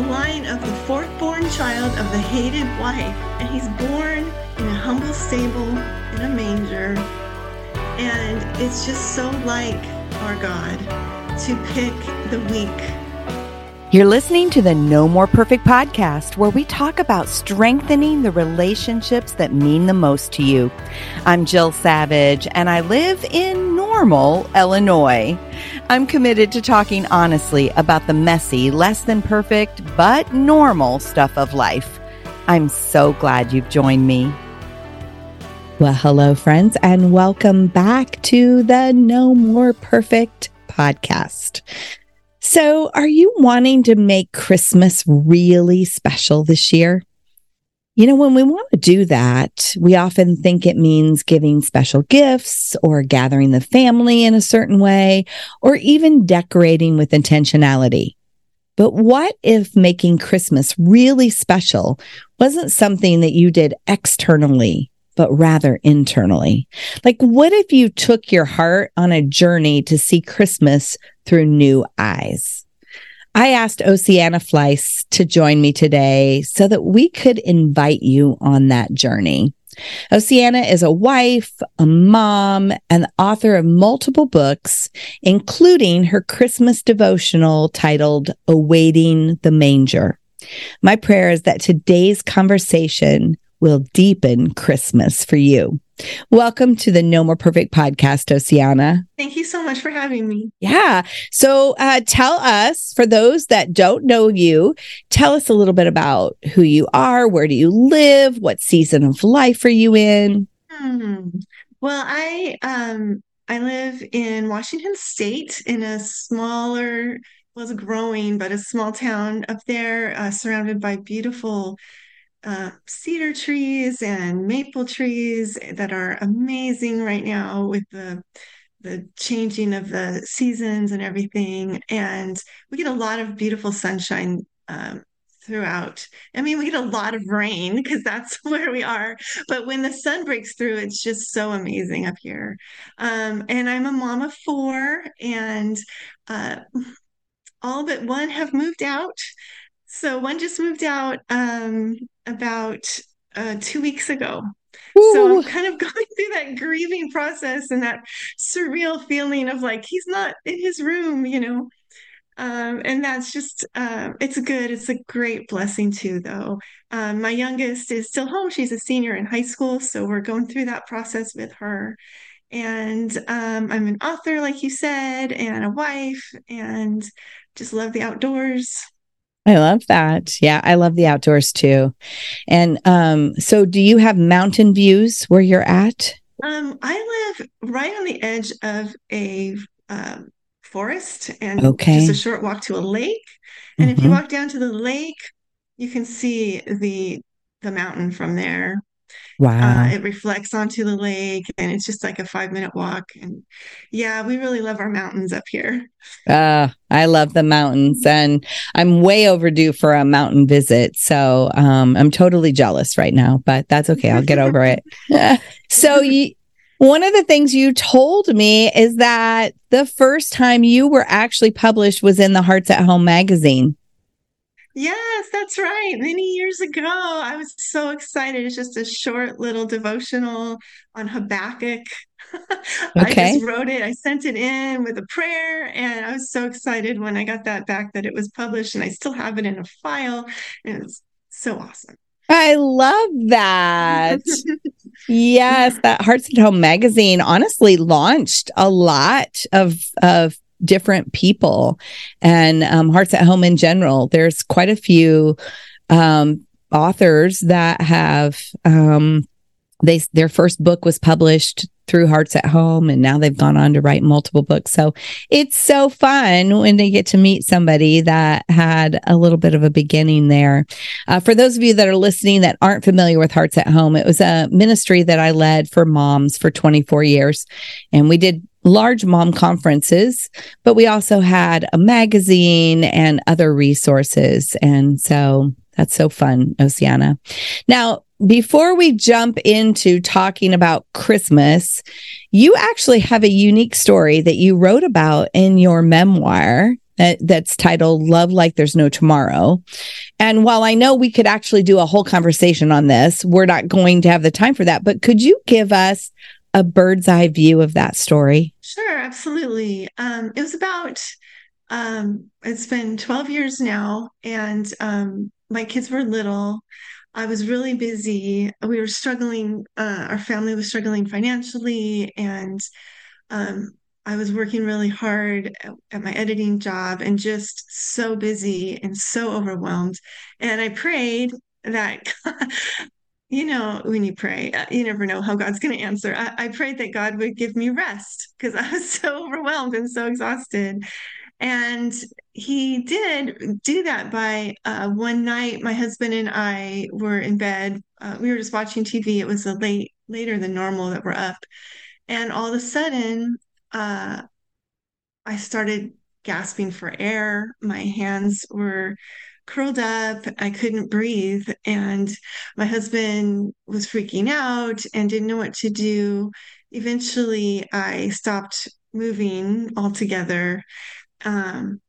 The line of the fourth born child of the hated wife, and he's born in a humble stable in a manger. And it's just so like our God to pick the weak you're listening to the No More Perfect podcast, where we talk about strengthening the relationships that mean the most to you. I'm Jill Savage, and I live in Normal, Illinois. I'm committed to talking honestly about the messy, less than perfect, but normal stuff of life. I'm so glad you've joined me. Well, hello, friends, and welcome back to the No More Perfect podcast. So, are you wanting to make Christmas really special this year? You know, when we want to do that, we often think it means giving special gifts or gathering the family in a certain way or even decorating with intentionality. But what if making Christmas really special wasn't something that you did externally, but rather internally? Like, what if you took your heart on a journey to see Christmas through new eyes? I asked Ocieanna Fleiss to join me today so that we could invite you on that journey. Ocieanna is a wife, a mom, and the author of multiple books, including her Christmas devotional titled Awaiting the Manger. My prayer is that today's conversation will deepen Christmas for you. Welcome to the No More Perfect podcast, Ocieanna. Thank you so much for having me. Yeah. So uh, tell us, for those that don't know you, tell us a little bit about who you are, where do you live, what season of life are you in? Hmm. Well, I um I live in Washington State in a smaller, was growing, but a small town up there, uh, surrounded by beautiful uh, cedar trees and maple trees that are amazing right now with the the changing of the seasons and everything. And we get a lot of beautiful sunshine um, throughout. I mean, we get a lot of rain because that's where we are. But when the sun breaks through, it's just so amazing up here. Um, and I'm a mom of four, and uh, all but one have moved out. So one just moved out um, about uh, two weeks ago. Ooh. So I'm kind of going through that grieving process and that surreal feeling of like he's not in his room, you know. Um, and that's just uh, it's good. It's a great blessing too, though. Um, my youngest is still home. She's a senior in high school, so we're going through that process with her. And um, I'm an author, like you said, and a wife, and just love the outdoors. I love that. Yeah, I love the outdoors too. And um, so do you have mountain views where you're at? Um, I live right on the edge of a um, forest and okay. just a short walk to a lake. And mm-hmm. if you mm-hmm. walk down to the lake, you can see the the mountain from there. Wow. Uh, it reflects onto the lake and it's just like a five minute walk. And yeah, we really love our mountains up here. Uh, I love the mountains and I'm way overdue for a mountain visit. So um, I'm totally jealous right now, but that's okay. I'll get over it. so you, one of the things you told me is that the first time you were actually published was in the Hearts at Home magazine. Yes, that's right. Many years ago, I was so excited. It's just a short little devotional on Habakkuk. Okay. I just wrote it. I sent it in with a prayer, and I was so excited when I got that back that it was published, and I still have it in a file, and it's so awesome. I love that. yes, that Hearts at Home magazine honestly launched a lot of of different people and um, Hearts at Home in general. There's quite a few um, authors that have um, they their first book was published through Hearts at Home, and now they've gone on to write multiple books. So it's so fun when they get to meet somebody that had a little bit of a beginning there. Uh, for those of you that are listening that aren't familiar with Hearts at Home, it was a ministry that I led for moms for 24 years, and we did large mom conferences, but we also had a magazine and other resources. And so that's so fun, Ocieanna. Now, before we jump into talking about Christmas, you actually have a unique story that you wrote about in your memoir that, that's titled Love Like There's No Tomorrow. And while I know we could actually do a whole conversation on this, we're not going to have the time for that. But could you give us a bird's eye view of that story? Sure, absolutely. Um, it was about, um, it's been 12 years now, and um, my kids were little. I was really busy. We were struggling, uh, our family was struggling financially, and um, I was working really hard at, at, my editing job and just so busy and so overwhelmed. And I prayed that, you know, when you pray, uh, you never know how God's going to answer. I, I prayed that God would give me rest because I was so overwhelmed and so exhausted. And he did do that by uh, one night. My husband and I were in bed. Uh, we were just watching TV. It was a late, later than normal that we're up, and all of a sudden, uh, I started gasping for air. My hands were curled up. I couldn't breathe, and my husband was freaking out and didn't know what to do. Eventually, I stopped moving altogether um,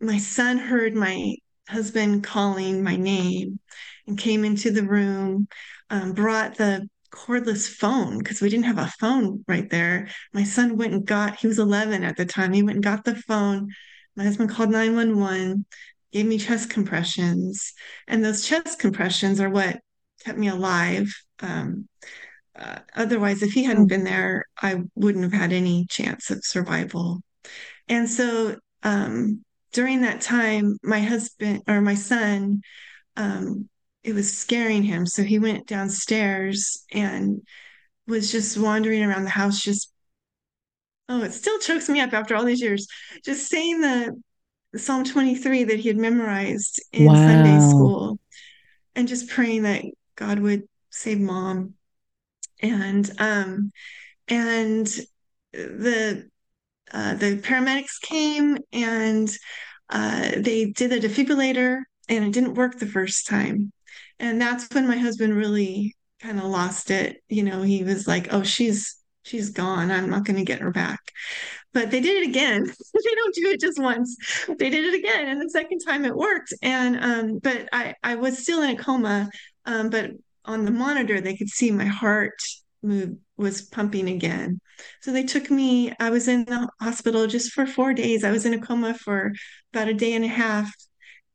my son heard my husband calling my name and came into the room, um, brought the cordless phone because we didn't have a phone right there. My son went and got, he was 11 at the time. He went and got the phone. My husband called 911, gave me chest compressions. And those chest compressions are what kept me alive. Um, uh, otherwise, if he hadn't been there, I wouldn't have had any chance of survival. And so um, during that time, my husband or my son, um, it was scaring him. So he went downstairs and was just wandering around the house, just, oh, it still chokes me up after all these years, just saying the Psalm 23 that he had memorized in wow. Sunday school and just praying that God would save mom. And, um, and the uh, the paramedics came and uh, they did a defibrillator and it didn't work the first time. And that's when my husband really kind of lost it. You know, he was like, oh, she's she's gone. I'm not going to get her back. But they did it again. they don't do it just once. They did it again, and the second time it worked. And um, but I I was still in a coma. Um, but on the monitor, they could see my heart move was pumping again. So they took me, I was in the hospital just for four days. I was in a coma for about a day and a half.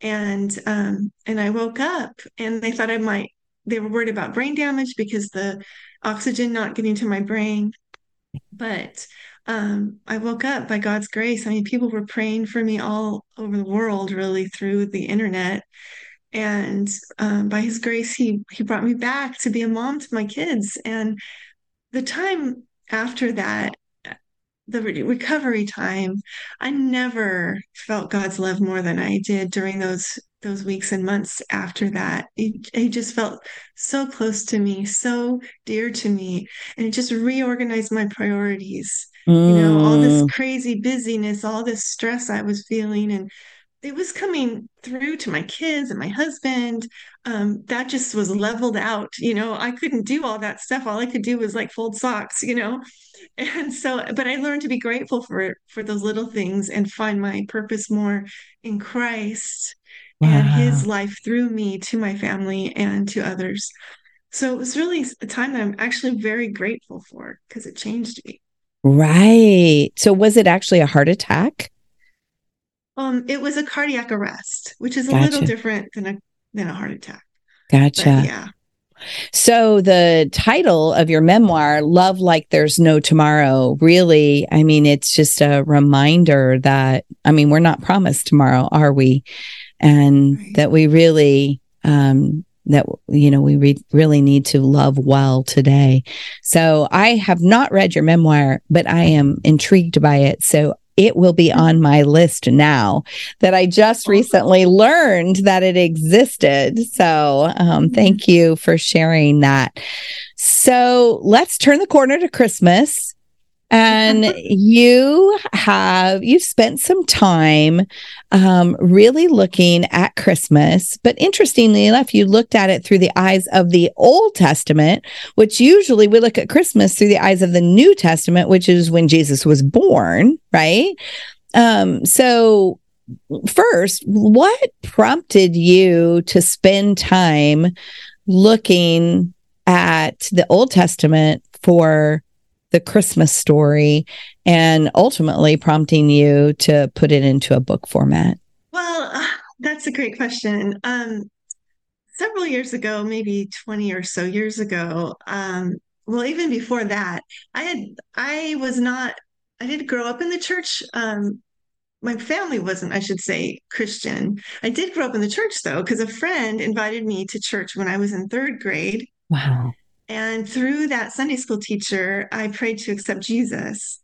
And um, and I woke up and they thought I might they were worried about brain damage because the oxygen not getting to my brain. But um, I woke up by God's grace. I mean, people were praying for me all over the world, really, through the internet. And um, by His grace, He He brought me back to be a mom to my kids. And the time after that, the recovery time, I never felt God's love more than I did during those those weeks and months after that. He, he just felt so close to me, so dear to me, and it just reorganized my priorities. Mm. You know, all this mm. crazy busyness, all this stress I was feeling, and it was coming through to my kids and my husband. Um, that just was leveled out. You know, I couldn't do all that stuff. All I could do was like fold socks, you know. And so, but I learned to be grateful for for those little things and find my purpose more in Christ wow. and His life through me to my family and to others. So it was really a time that I'm actually very grateful for because it changed me. Right. So was it actually a heart attack? Um, it was a cardiac arrest, which is a gotcha. little different than a than a heart attack. Gotcha. But yeah. So, the title of your memoir, Love Like There's No Tomorrow, really, I mean, it's just a reminder that, I mean, we're not promised tomorrow, are we? And right. that we really, um, that you know we re- really need to love well today so i have not read your memoir but i am intrigued by it so it will be on my list now that I just recently learned that it existed. So, um, mm-hmm. thank you for sharing that. So, let's turn the corner to Christmas and you have you've spent some time um, really looking at christmas. But interestingly enough you looked at it through the eyes of the old testament which usually we look at christmas through the eyes of the new testament which is when jesus was born right? Um, so first what prompted you to spend time looking at the old testament for the Christmas story and ultimately prompting you to put it into a book format? Well, that's a great question. Um, several years ago, maybe 20 or so years ago, um, well, even before that, I had, I was not, I didn't grow up in the church. Um, my family wasn't, I should say, Christian. I did grow up in the church though, because a friend invited me to church when I was in third grade. Wow. And through that Sunday school teacher, I prayed to accept Jesus.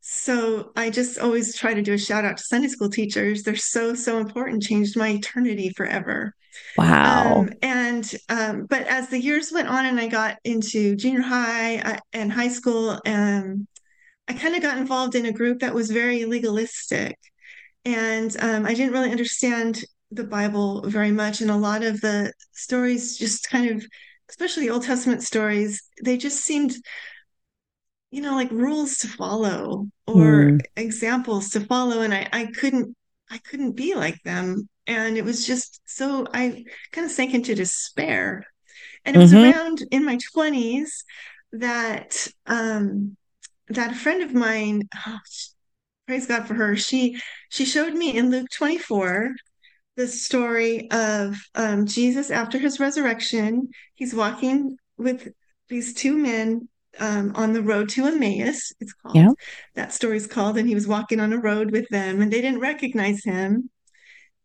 So I just always try to do a shout out to Sunday school teachers. They're so, so important, changed my eternity forever. Wow. Um, and, um, but as the years went on and I got into junior high uh, and high school, um, I kind of got involved in a group that was very legalistic. And um, I didn't really understand the Bible very much. And a lot of the stories just kind of especially the Old Testament stories, they just seemed, you know, like rules to follow or mm. examples to follow. And I, I couldn't, I couldn't be like them. And it was just so I kind of sank into despair. And it was mm-hmm. around in my 20s that um that a friend of mine, oh, praise God for her, she she showed me in Luke 24 the story of um, Jesus after his resurrection. He's walking with these two men um, on the road to Emmaus. It's called. Yeah. That story's called, and he was walking on a road with them, and they didn't recognize him.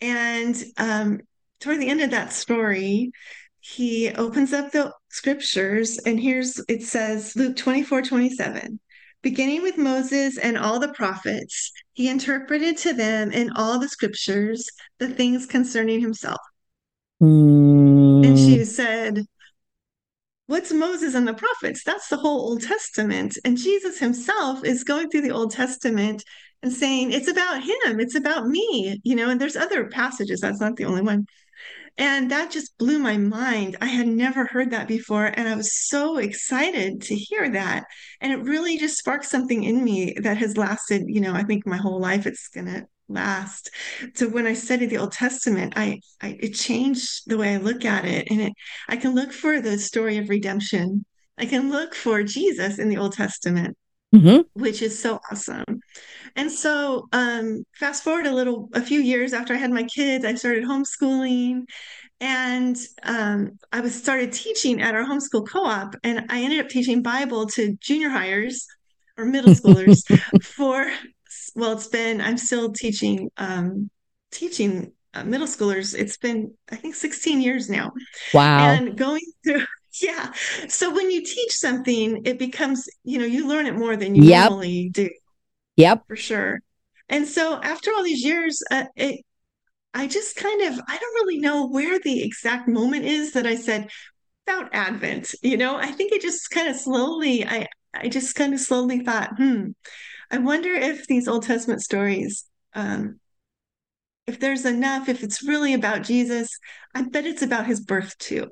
And um, toward the end of that story, he opens up the scriptures, and here's it says Luke 24 27. Beginning with Moses and all the prophets, he interpreted to them in all the scriptures the things concerning himself. Mm. And she said, What's Moses and the prophets? That's the whole Old Testament. And Jesus himself is going through the Old Testament and saying, It's about him, it's about me, you know, and there's other passages, that's not the only one. And that just blew my mind. I had never heard that before. And I was so excited to hear that. And it really just sparked something in me that has lasted, you know, I think my whole life it's going to last. So when I studied the Old Testament, I, I it changed the way I look at it. And it, I can look for the story of redemption. I can look for Jesus in the Old Testament. Mm-hmm. Which is so awesome. And so, um, fast forward a little, a few years after I had my kids, I started homeschooling and um, I was started teaching at our homeschool co-op, and I ended up teaching Bible to junior hires or middle schoolers for. Well, it's been I'm still teaching um, teaching uh, middle schoolers. It's been I think 16 years now. Wow! And going through yeah. So when you teach something, it becomes you know you learn it more than you yep. normally do. Yep, for sure. And so after all these years, uh, it I just kind of, I don't really know where the exact moment is that I said about Advent. You know, I think it just kind of slowly, I, I just kind of slowly thought, hmm, I wonder if these Old Testament stories, um, if there's enough, if it's really about Jesus, I bet it's about his birth too.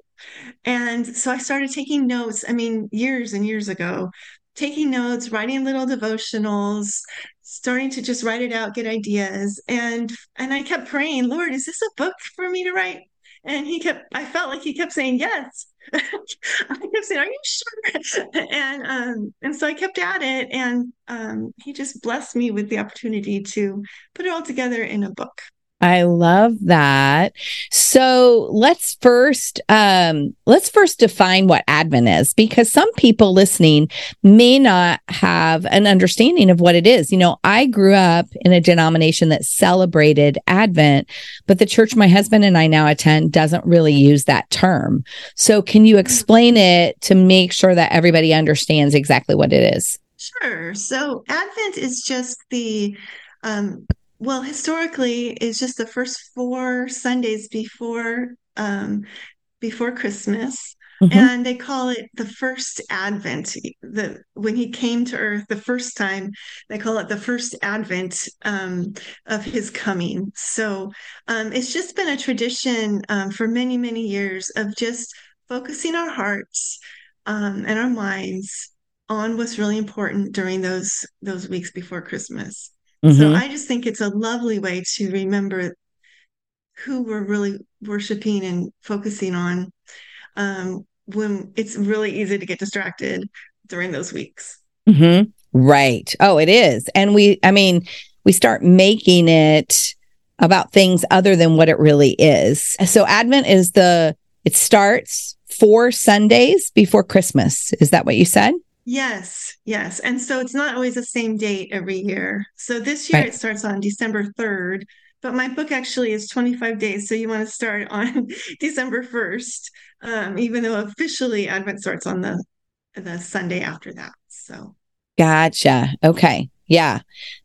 And so I started taking notes, I mean, years and years ago, taking notes, writing little devotionals, starting to just write it out, get ideas. And and I kept praying, Lord, is this a book for me to write? And he kept, I felt like he kept saying yes. I kept saying, Are you sure? and um, and so I kept at it. And um, he just blessed me with the opportunity to put it all together in a book. I love that. So let's first um, let's first define what Advent is because some people listening may not have an understanding of what it is. You know, I grew up in a denomination that celebrated Advent, but the church my husband and I now attend doesn't really use that term. So can you explain it to make sure that everybody understands exactly what it is? Sure. So Advent is just the um, well, historically, it's just the first four Sundays before um, before Christmas. Mm-hmm. And they call it the first Advent. The when he came to Earth the first time, they call it the first Advent um, of his coming. So um, it's just been a tradition um, for many many years of just focusing our hearts um, and our minds on what's really important during those those weeks before Christmas. Mm-hmm. So I just think it's a lovely way to remember who we're really worshiping and focusing on um, when it's really easy to get distracted during those weeks. Mm-hmm. Right. Oh, it is. And we, I mean, we start making it about things other than what it really is. So Advent is the, it starts four Sundays before Christmas. Is that what you said? Yes, yes. And so it's not always the same date every year. So this year right. it starts on December 3rd, but my book actually is 25 days. So you want to start on December 1st, um, even though officially Advent starts on the the Sunday after that. So gotcha. Okay. Yeah,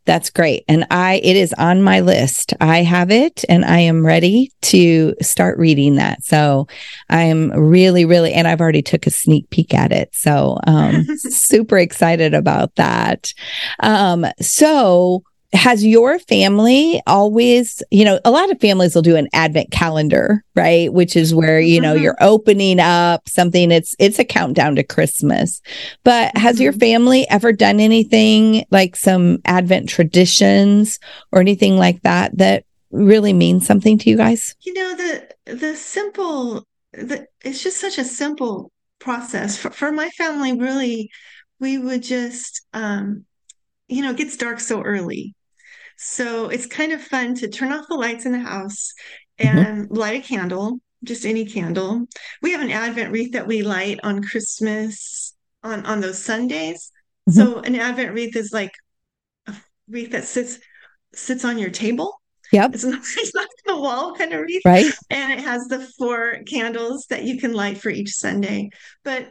that's great. And I, it is on my list. I have it and I am ready to start reading that. So I am really, really, and I've already took a sneak peek at it. So, um, super excited about that. Um, so has your family always, you know, a lot of families will do an advent calendar, right? Which is where, you know, mm-hmm. you're opening up something. It's, it's a countdown to Christmas. But mm-hmm. has your mm-hmm. family ever done anything like some advent traditions or anything like that that really means something to you guys? You know, the, the simple, the, it's just such a simple process for, for my family. Really, we would just, um, you know, it gets dark so early. So it's kind of fun to turn off the lights in the house mm-hmm. and mm-hmm. light a candle, just any candle. We have an Advent wreath that we light on Christmas on on those Sundays. Mm-hmm. So an Advent wreath is like a wreath that sits sits on your table. Yep. It's not, it's not the wall kind of wreath. Right. And it has the four candles that you can light for each Sunday. But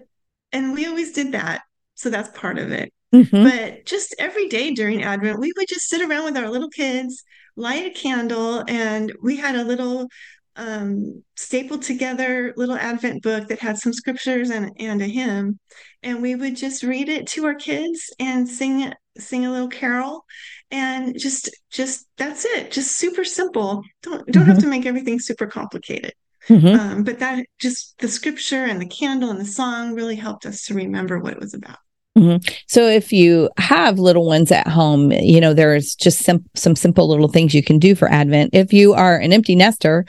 and we always did that. So that's part of it. Mm-hmm. But just every day during Advent, we would just sit around with our little kids, light a candle, and we had a little um, stapled together little Advent book that had some scriptures and, and a hymn. And we would just read it to our kids and sing sing a little carol and just just that's it just super simple don't don't mm-hmm. have to make everything super complicated mm-hmm. um, but that just the scripture and the candle and the song really helped us to remember what it was about Mm-hmm. So if you have little ones at home, you know, there's just some, some simple little things you can do for Advent. If you are an empty nester,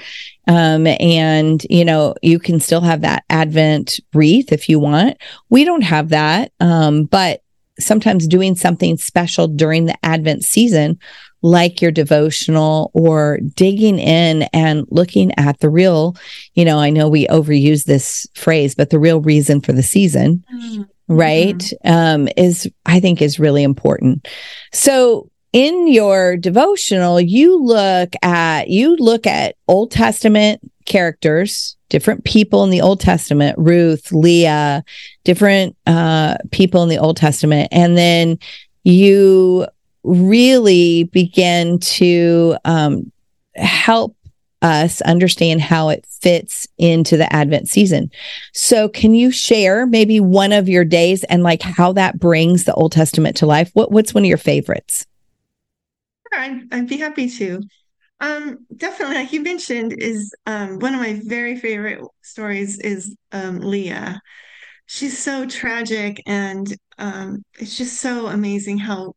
um, and you know, you can still have that Advent wreath if you want. We don't have that. Um, but sometimes doing something special during the Advent season, like your devotional or digging in and looking at the real, you know, I know we overuse this phrase, but the real reason for the season. Mm right? Mm-hmm. um is i think is really important. So in your devotional you look at you look at old testament characters different people in the old testament ruth leah different uh people in the old testament. And then you really begin to um help us understand how it fits into the Advent season. So, can you share maybe one of your days and like how that brings the Old Testament to life? What What's one of your favorites? Sure, I'd, I'd be happy to. Um, definitely, like you mentioned, is um, one of my very favorite stories is um, Leah. She's so tragic, and um, it's just so amazing how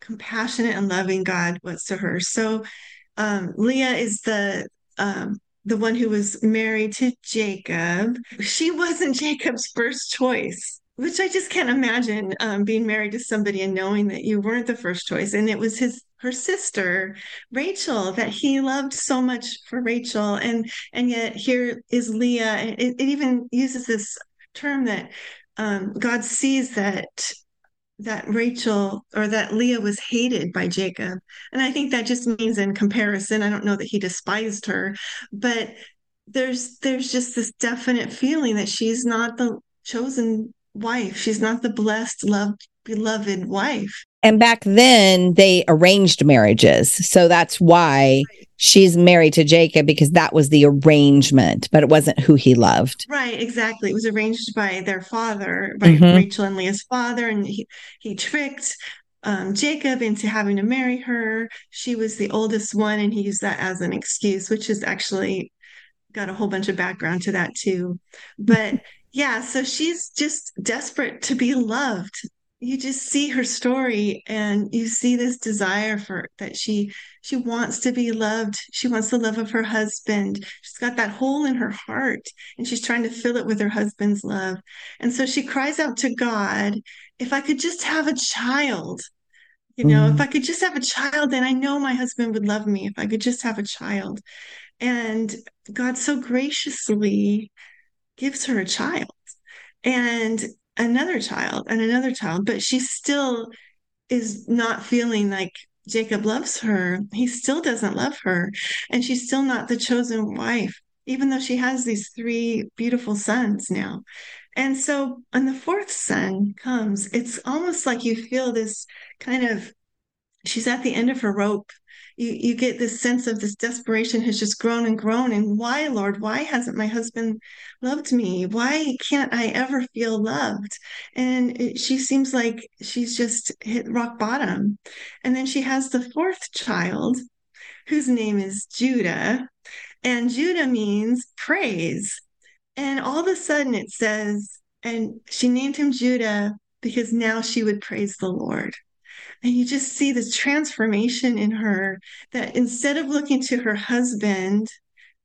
compassionate and loving God was to her. So um, Leah is the um, the one who was married to Jacob. She wasn't Jacob's first choice, which I just can't imagine um, being married to somebody and knowing that you weren't the first choice. And it was his her sister Rachel that he loved so much for Rachel and and yet here is Leah it, it even uses this term that um, God sees that that Rachel or that Leah was hated by Jacob. And I think that just means in comparison I don't know that he despised her but there's there's just this definite feeling that she's not the chosen wife. She's not the blessed loved beloved wife and back then they arranged marriages. So that's why she's married to Jacob because that was the arrangement, but it wasn't who he loved. Right, exactly. It was arranged by their father, by mm-hmm. Rachel and Leah's father, and he, he tricked um, Jacob into having to marry her. She was the oldest one, and he used that as an excuse, which is actually got a whole bunch of background to that too. But yeah, so she's just desperate to be loved you just see her story and you see this desire for that she she wants to be loved. She wants the love of her husband. She's got that hole in her heart and she's trying to fill it with her husband's love. And so she cries out to god if i could just have a child you know mm. if i could just have a child then i know my husband would love me if i could just have a child. And god so graciously gives her a child. And another child and another child, but she still is not feeling like Jacob loves her. He still doesn't love her. And she's still not the chosen wife, even though she has these three beautiful sons now. And so when the fourth son comes, it's almost like you feel this kind of, she's at the end of her rope you you get this sense of this desperation has just grown and grown. And why lord? Why hasn't my husband loved me? Why can't i ever feel loved? And it, she seems like she's just hit rock bottom. And then she has the fourth child whose name is judah. And judah means praise. And all of a sudden it says and she named him judah because now she would praise the lord and you just see this transformation in her that instead of looking to her husband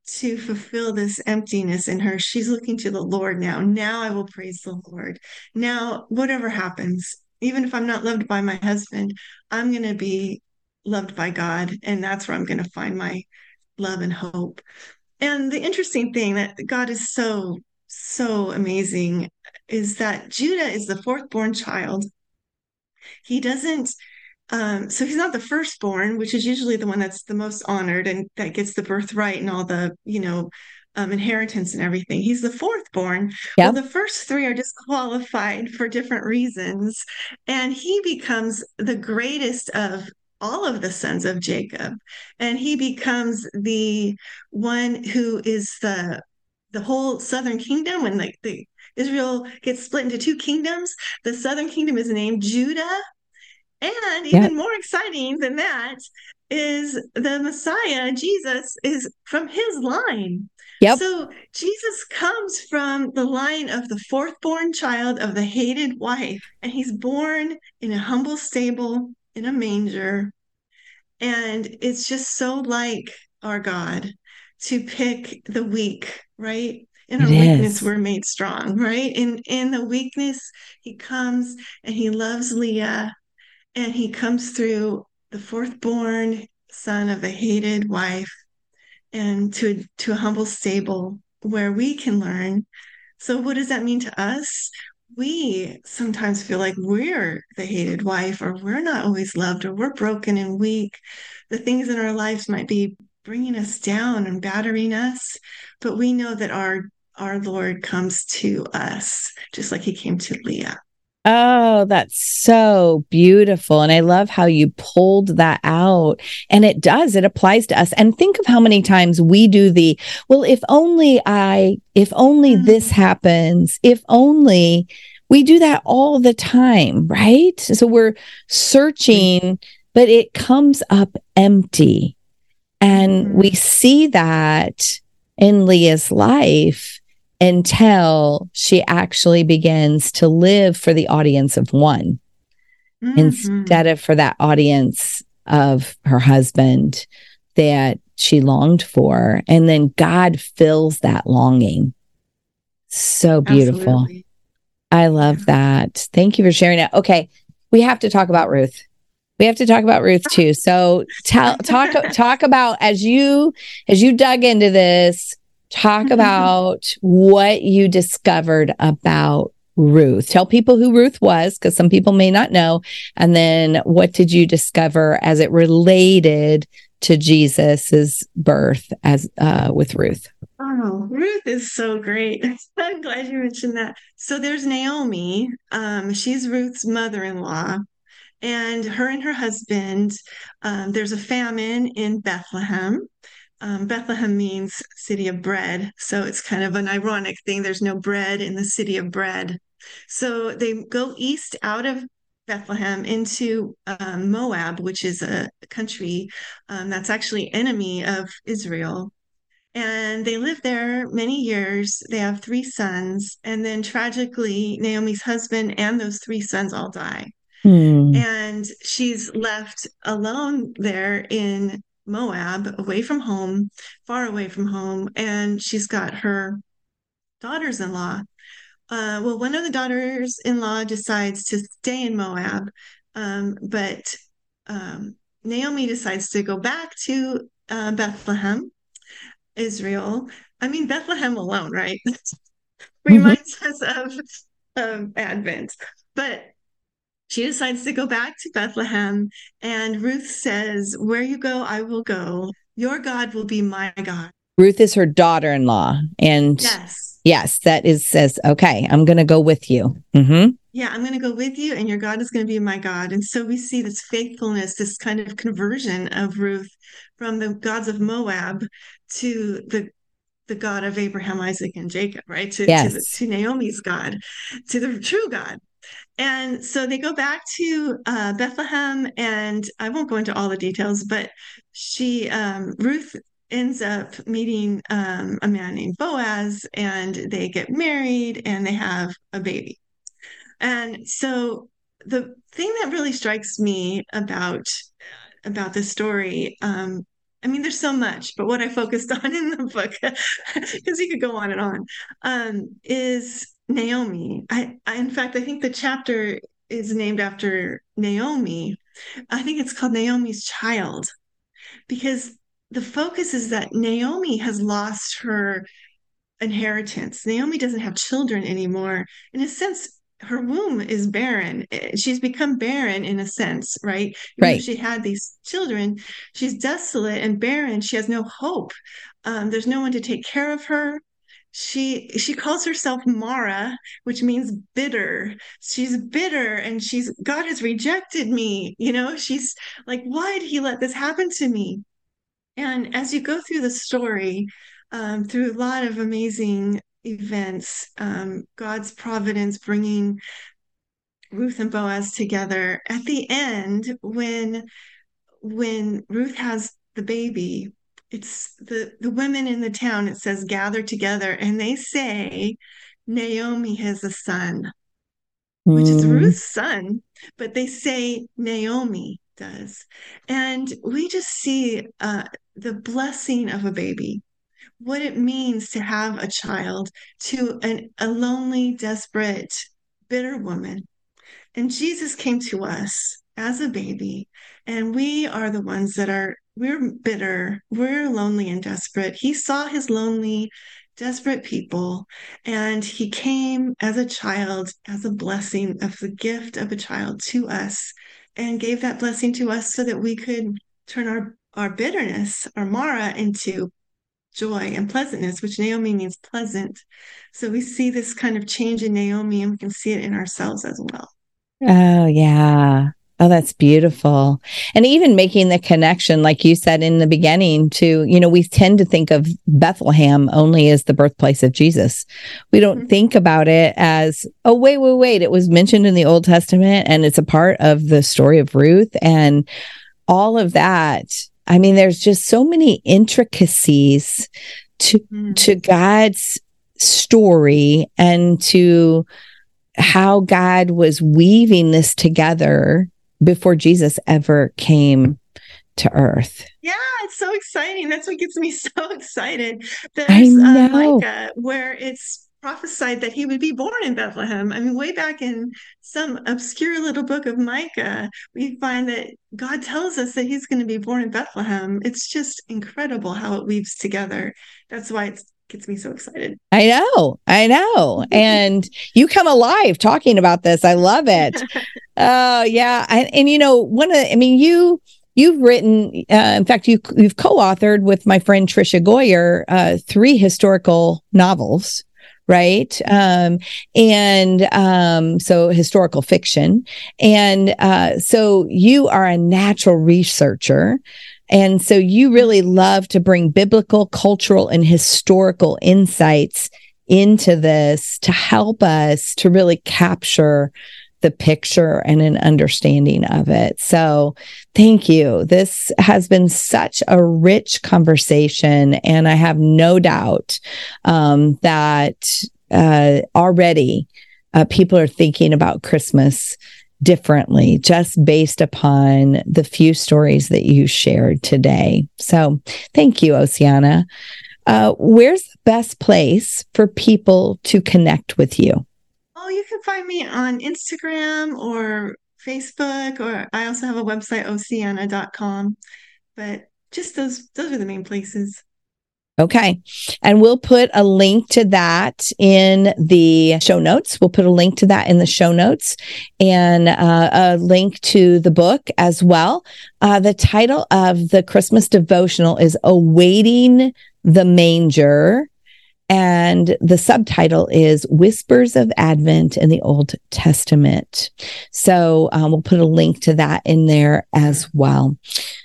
to fulfill this emptiness in her, she's looking to the Lord now. Now I will praise the Lord. Now, whatever happens, even if I'm not loved by my husband, I'm going to be loved by God. And that's where I'm going to find my love and hope. And the interesting thing that God is so, so amazing is that Judah is the fourth born child. He doesn't um, so he's not the firstborn, which is usually the one that's the most honored and that gets the birthright and all the, you know, um, inheritance and everything. He's the fourth born. Yep. Well, the first three are disqualified for different reasons. And he becomes the greatest of all of the sons of Jacob. And he becomes the one who is the the whole southern kingdom when the, the Israel gets split into two kingdoms. The southern kingdom is named Judah and even yep. more exciting than that is the Messiah, Jesus, is from his line. Yep. So Jesus comes from the line of the fourth born child of the hated wife, and he's born in a humble stable in a manger. And it's just so like our God to pick the weak, right? In our it weakness, is. we're made strong, right? In in the weakness, he comes and he loves Leah and he comes through the fourth born son of a hated wife and to, to a humble stable where we can learn. So, what does that mean to us? We sometimes feel like we're the hated wife, or we're not always loved, or we're broken and weak. The things in our lives might be bringing us down and battering us, but we know that our our Lord comes to us just like he came to Leah. Oh, that's so beautiful. And I love how you pulled that out. And it does, it applies to us. And think of how many times we do the, well, if only I, if only mm-hmm. this happens, if only we do that all the time, right? So we're searching, but it comes up empty. And mm-hmm. we see that in Leah's life until she actually begins to live for the audience of one mm-hmm. instead of for that audience of her husband that she longed for. And then God fills that longing. So beautiful. Absolutely. I love that. Thank you for sharing it. Okay. We have to talk about Ruth we have to talk about Ruth too. So tell talk talk about as you as you dug into this, talk about what you discovered about Ruth. Tell people who Ruth was because some people may not know. And then what did you discover as it related to Jesus's birth as uh, with Ruth? Oh, Ruth is so great. I'm glad you mentioned that. So there's Naomi. Um, she's Ruth's mother-in-law, and her and her husband. Um, there's a famine in Bethlehem. Um, Bethlehem means city of bread, so it's kind of an ironic thing. There's no bread in the city of bread, so they go east out of Bethlehem into um, Moab, which is a country um, that's actually enemy of Israel. And they live there many years. They have three sons. And then tragically, Naomi's husband and those three sons all die. Hmm. And she's left alone there in Moab, away from home, far away from home. And she's got her daughters in law. Uh, well, one of the daughters in law decides to stay in Moab, um, but um, Naomi decides to go back to uh, Bethlehem Israel. I mean, Bethlehem alone, right? Reminds us of, of Advent. But she decides to go back to Bethlehem, and Ruth says, Where you go, I will go. Your God will be my God. Ruth is her daughter in law. And yes. Yes, that is says, okay, I'm going to go with you. Mm-hmm. Yeah, I'm going to go with you, and your God is going to be my God. And so we see this faithfulness, this kind of conversion of Ruth from the gods of Moab to the the God of Abraham, Isaac, and Jacob, right? To, yes. to, the, to Naomi's God, to the true God. And so they go back to uh, Bethlehem, and I won't go into all the details, but she, um, Ruth, ends up meeting um, a man named Boaz, and they get married and they have a baby. And so the thing that really strikes me about about this story um, I mean, there's so much, but what I focused on in the book, because you could go on and on, um, is Naomi. I, I, in fact, I think the chapter is named after Naomi. I think it's called Naomi's Child, because the focus is that Naomi has lost her inheritance. Naomi doesn't have children anymore. In a sense, her womb is barren. Eh, she's become barren in a sense, right? Even right. she had these children, she's desolate and barren. She has no hope. Um, there's no one to take care of her. She she calls herself Mara, which means bitter. She's bitter and she's God has rejected me. You know, she's like, why did he let this happen to me? And as you go through the story, um, through a lot of amazing events, um, God's providence bringing Ruth and Boaz together. At the end, when when Ruth has the baby, it's the the women in the town. It says gather together, and they say Naomi has a son, mm. which is hmm. Ruth's son, but they say Naomi does, and we just see uh, the blessing of a baby what it means to have a child to an, a lonely, desperate, bitter woman. And Jesus came to us as a baby, and we are the ones that are, we're bitter, we're lonely and desperate. He saw his lonely, desperate people, and he came as a child, as a blessing of the gift of a child to us, and gave that blessing to us so that we could turn our, our bitterness, our Mara, into joy and pleasantness, which Naomi means pleasant. So we see this kind of change in Naomi and we can see it in ourselves as well. Oh, yeah. Oh, that's beautiful. And even making the connection, like you said in the beginning, to, you know, we tend to think of Bethlehem only as the birthplace of Jesus. We don't mm-hmm. think about it as, oh, wait, wait, wait. It was mentioned in the Old Testament and it's a part of the story of Ruth and all of that I mean, there's just so many intricacies to mm. to God's story and to how God was weaving this together before Jesus ever came to earth. Yeah, it's so exciting. That's what gets me so excited. There's. Uh, Micah, where it's prophesied that he would be born in Bethlehem. I mean, way back in some obscure little book of Micah, we find that God tells us that he's going to be born in Bethlehem. It's just incredible how it weaves together. That's why it gets me so excited. I know. I know. and you come alive talking about this. I love it. Oh, uh, yeah. I, and you know, one of the, I mean, you You've written, uh, in fact, you you've co-authored with my friend Tricia Goyer uh, three historical novels right? Um, and um, so historical fiction. And uh, so you are a natural researcher. And so you really love to bring biblical, cultural, and historical insights into this to help us to really capture the picture and an understanding of it. So thank you. This has been such a rich conversation. And I have no doubt um, that uh, already uh, people are thinking about Christmas differently just based upon the few stories that you shared today. So thank you, Ocieanna. Uh, where's the best place for people to connect with you? Oh, you can find me on Instagram or Facebook, or I also have a website, ocieanna.com. But just those those are the main places. Okay. And we'll put a link to that in the show notes. We'll put a link to that in the show notes and uh, a link to the book as well. Uh, the title of the Christmas devotional is Awaiting the Manger and the subtitle is Whispers of Advent in the Old Testament. So um, we'll put a link to that in there as well.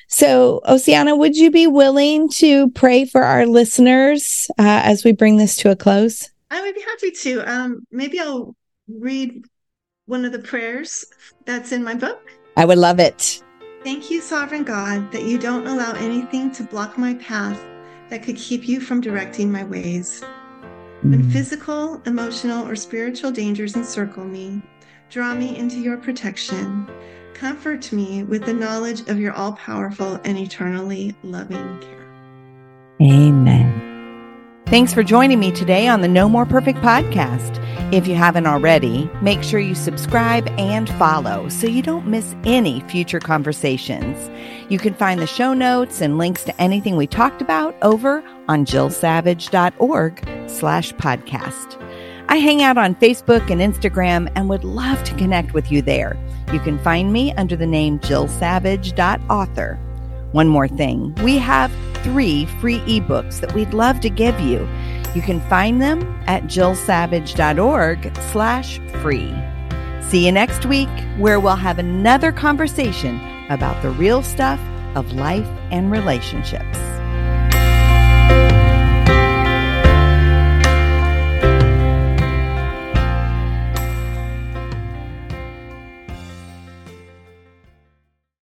So, Ocieanna, would you be willing to pray for our listeners uh, as we bring this to a close? I would be happy to. Um, maybe I'll read one of the prayers that's in my book. I would love it. Thank you, Sovereign God, that you don't allow anything to block my path that could keep you from directing my ways. When mm. physical, emotional, or spiritual dangers encircle me, draw me into your protection. Comfort me with the knowledge of your all powerful and eternally loving care. Amen. Thanks for joining me today on the No More Perfect podcast. If you haven't already, make sure you subscribe and follow so you don't miss any future conversations. You can find the show notes and links to anything we talked about over on jillsavage.org slash podcast. I hang out on Facebook and Instagram and would love to connect with you there. You can find me under the name jillsavage.author. One more thing, we have three free ebooks that we'd love to give you. You can find them at jillsavage.org slash free. See you next week, where we'll have another conversation about the real stuff of life and relationships.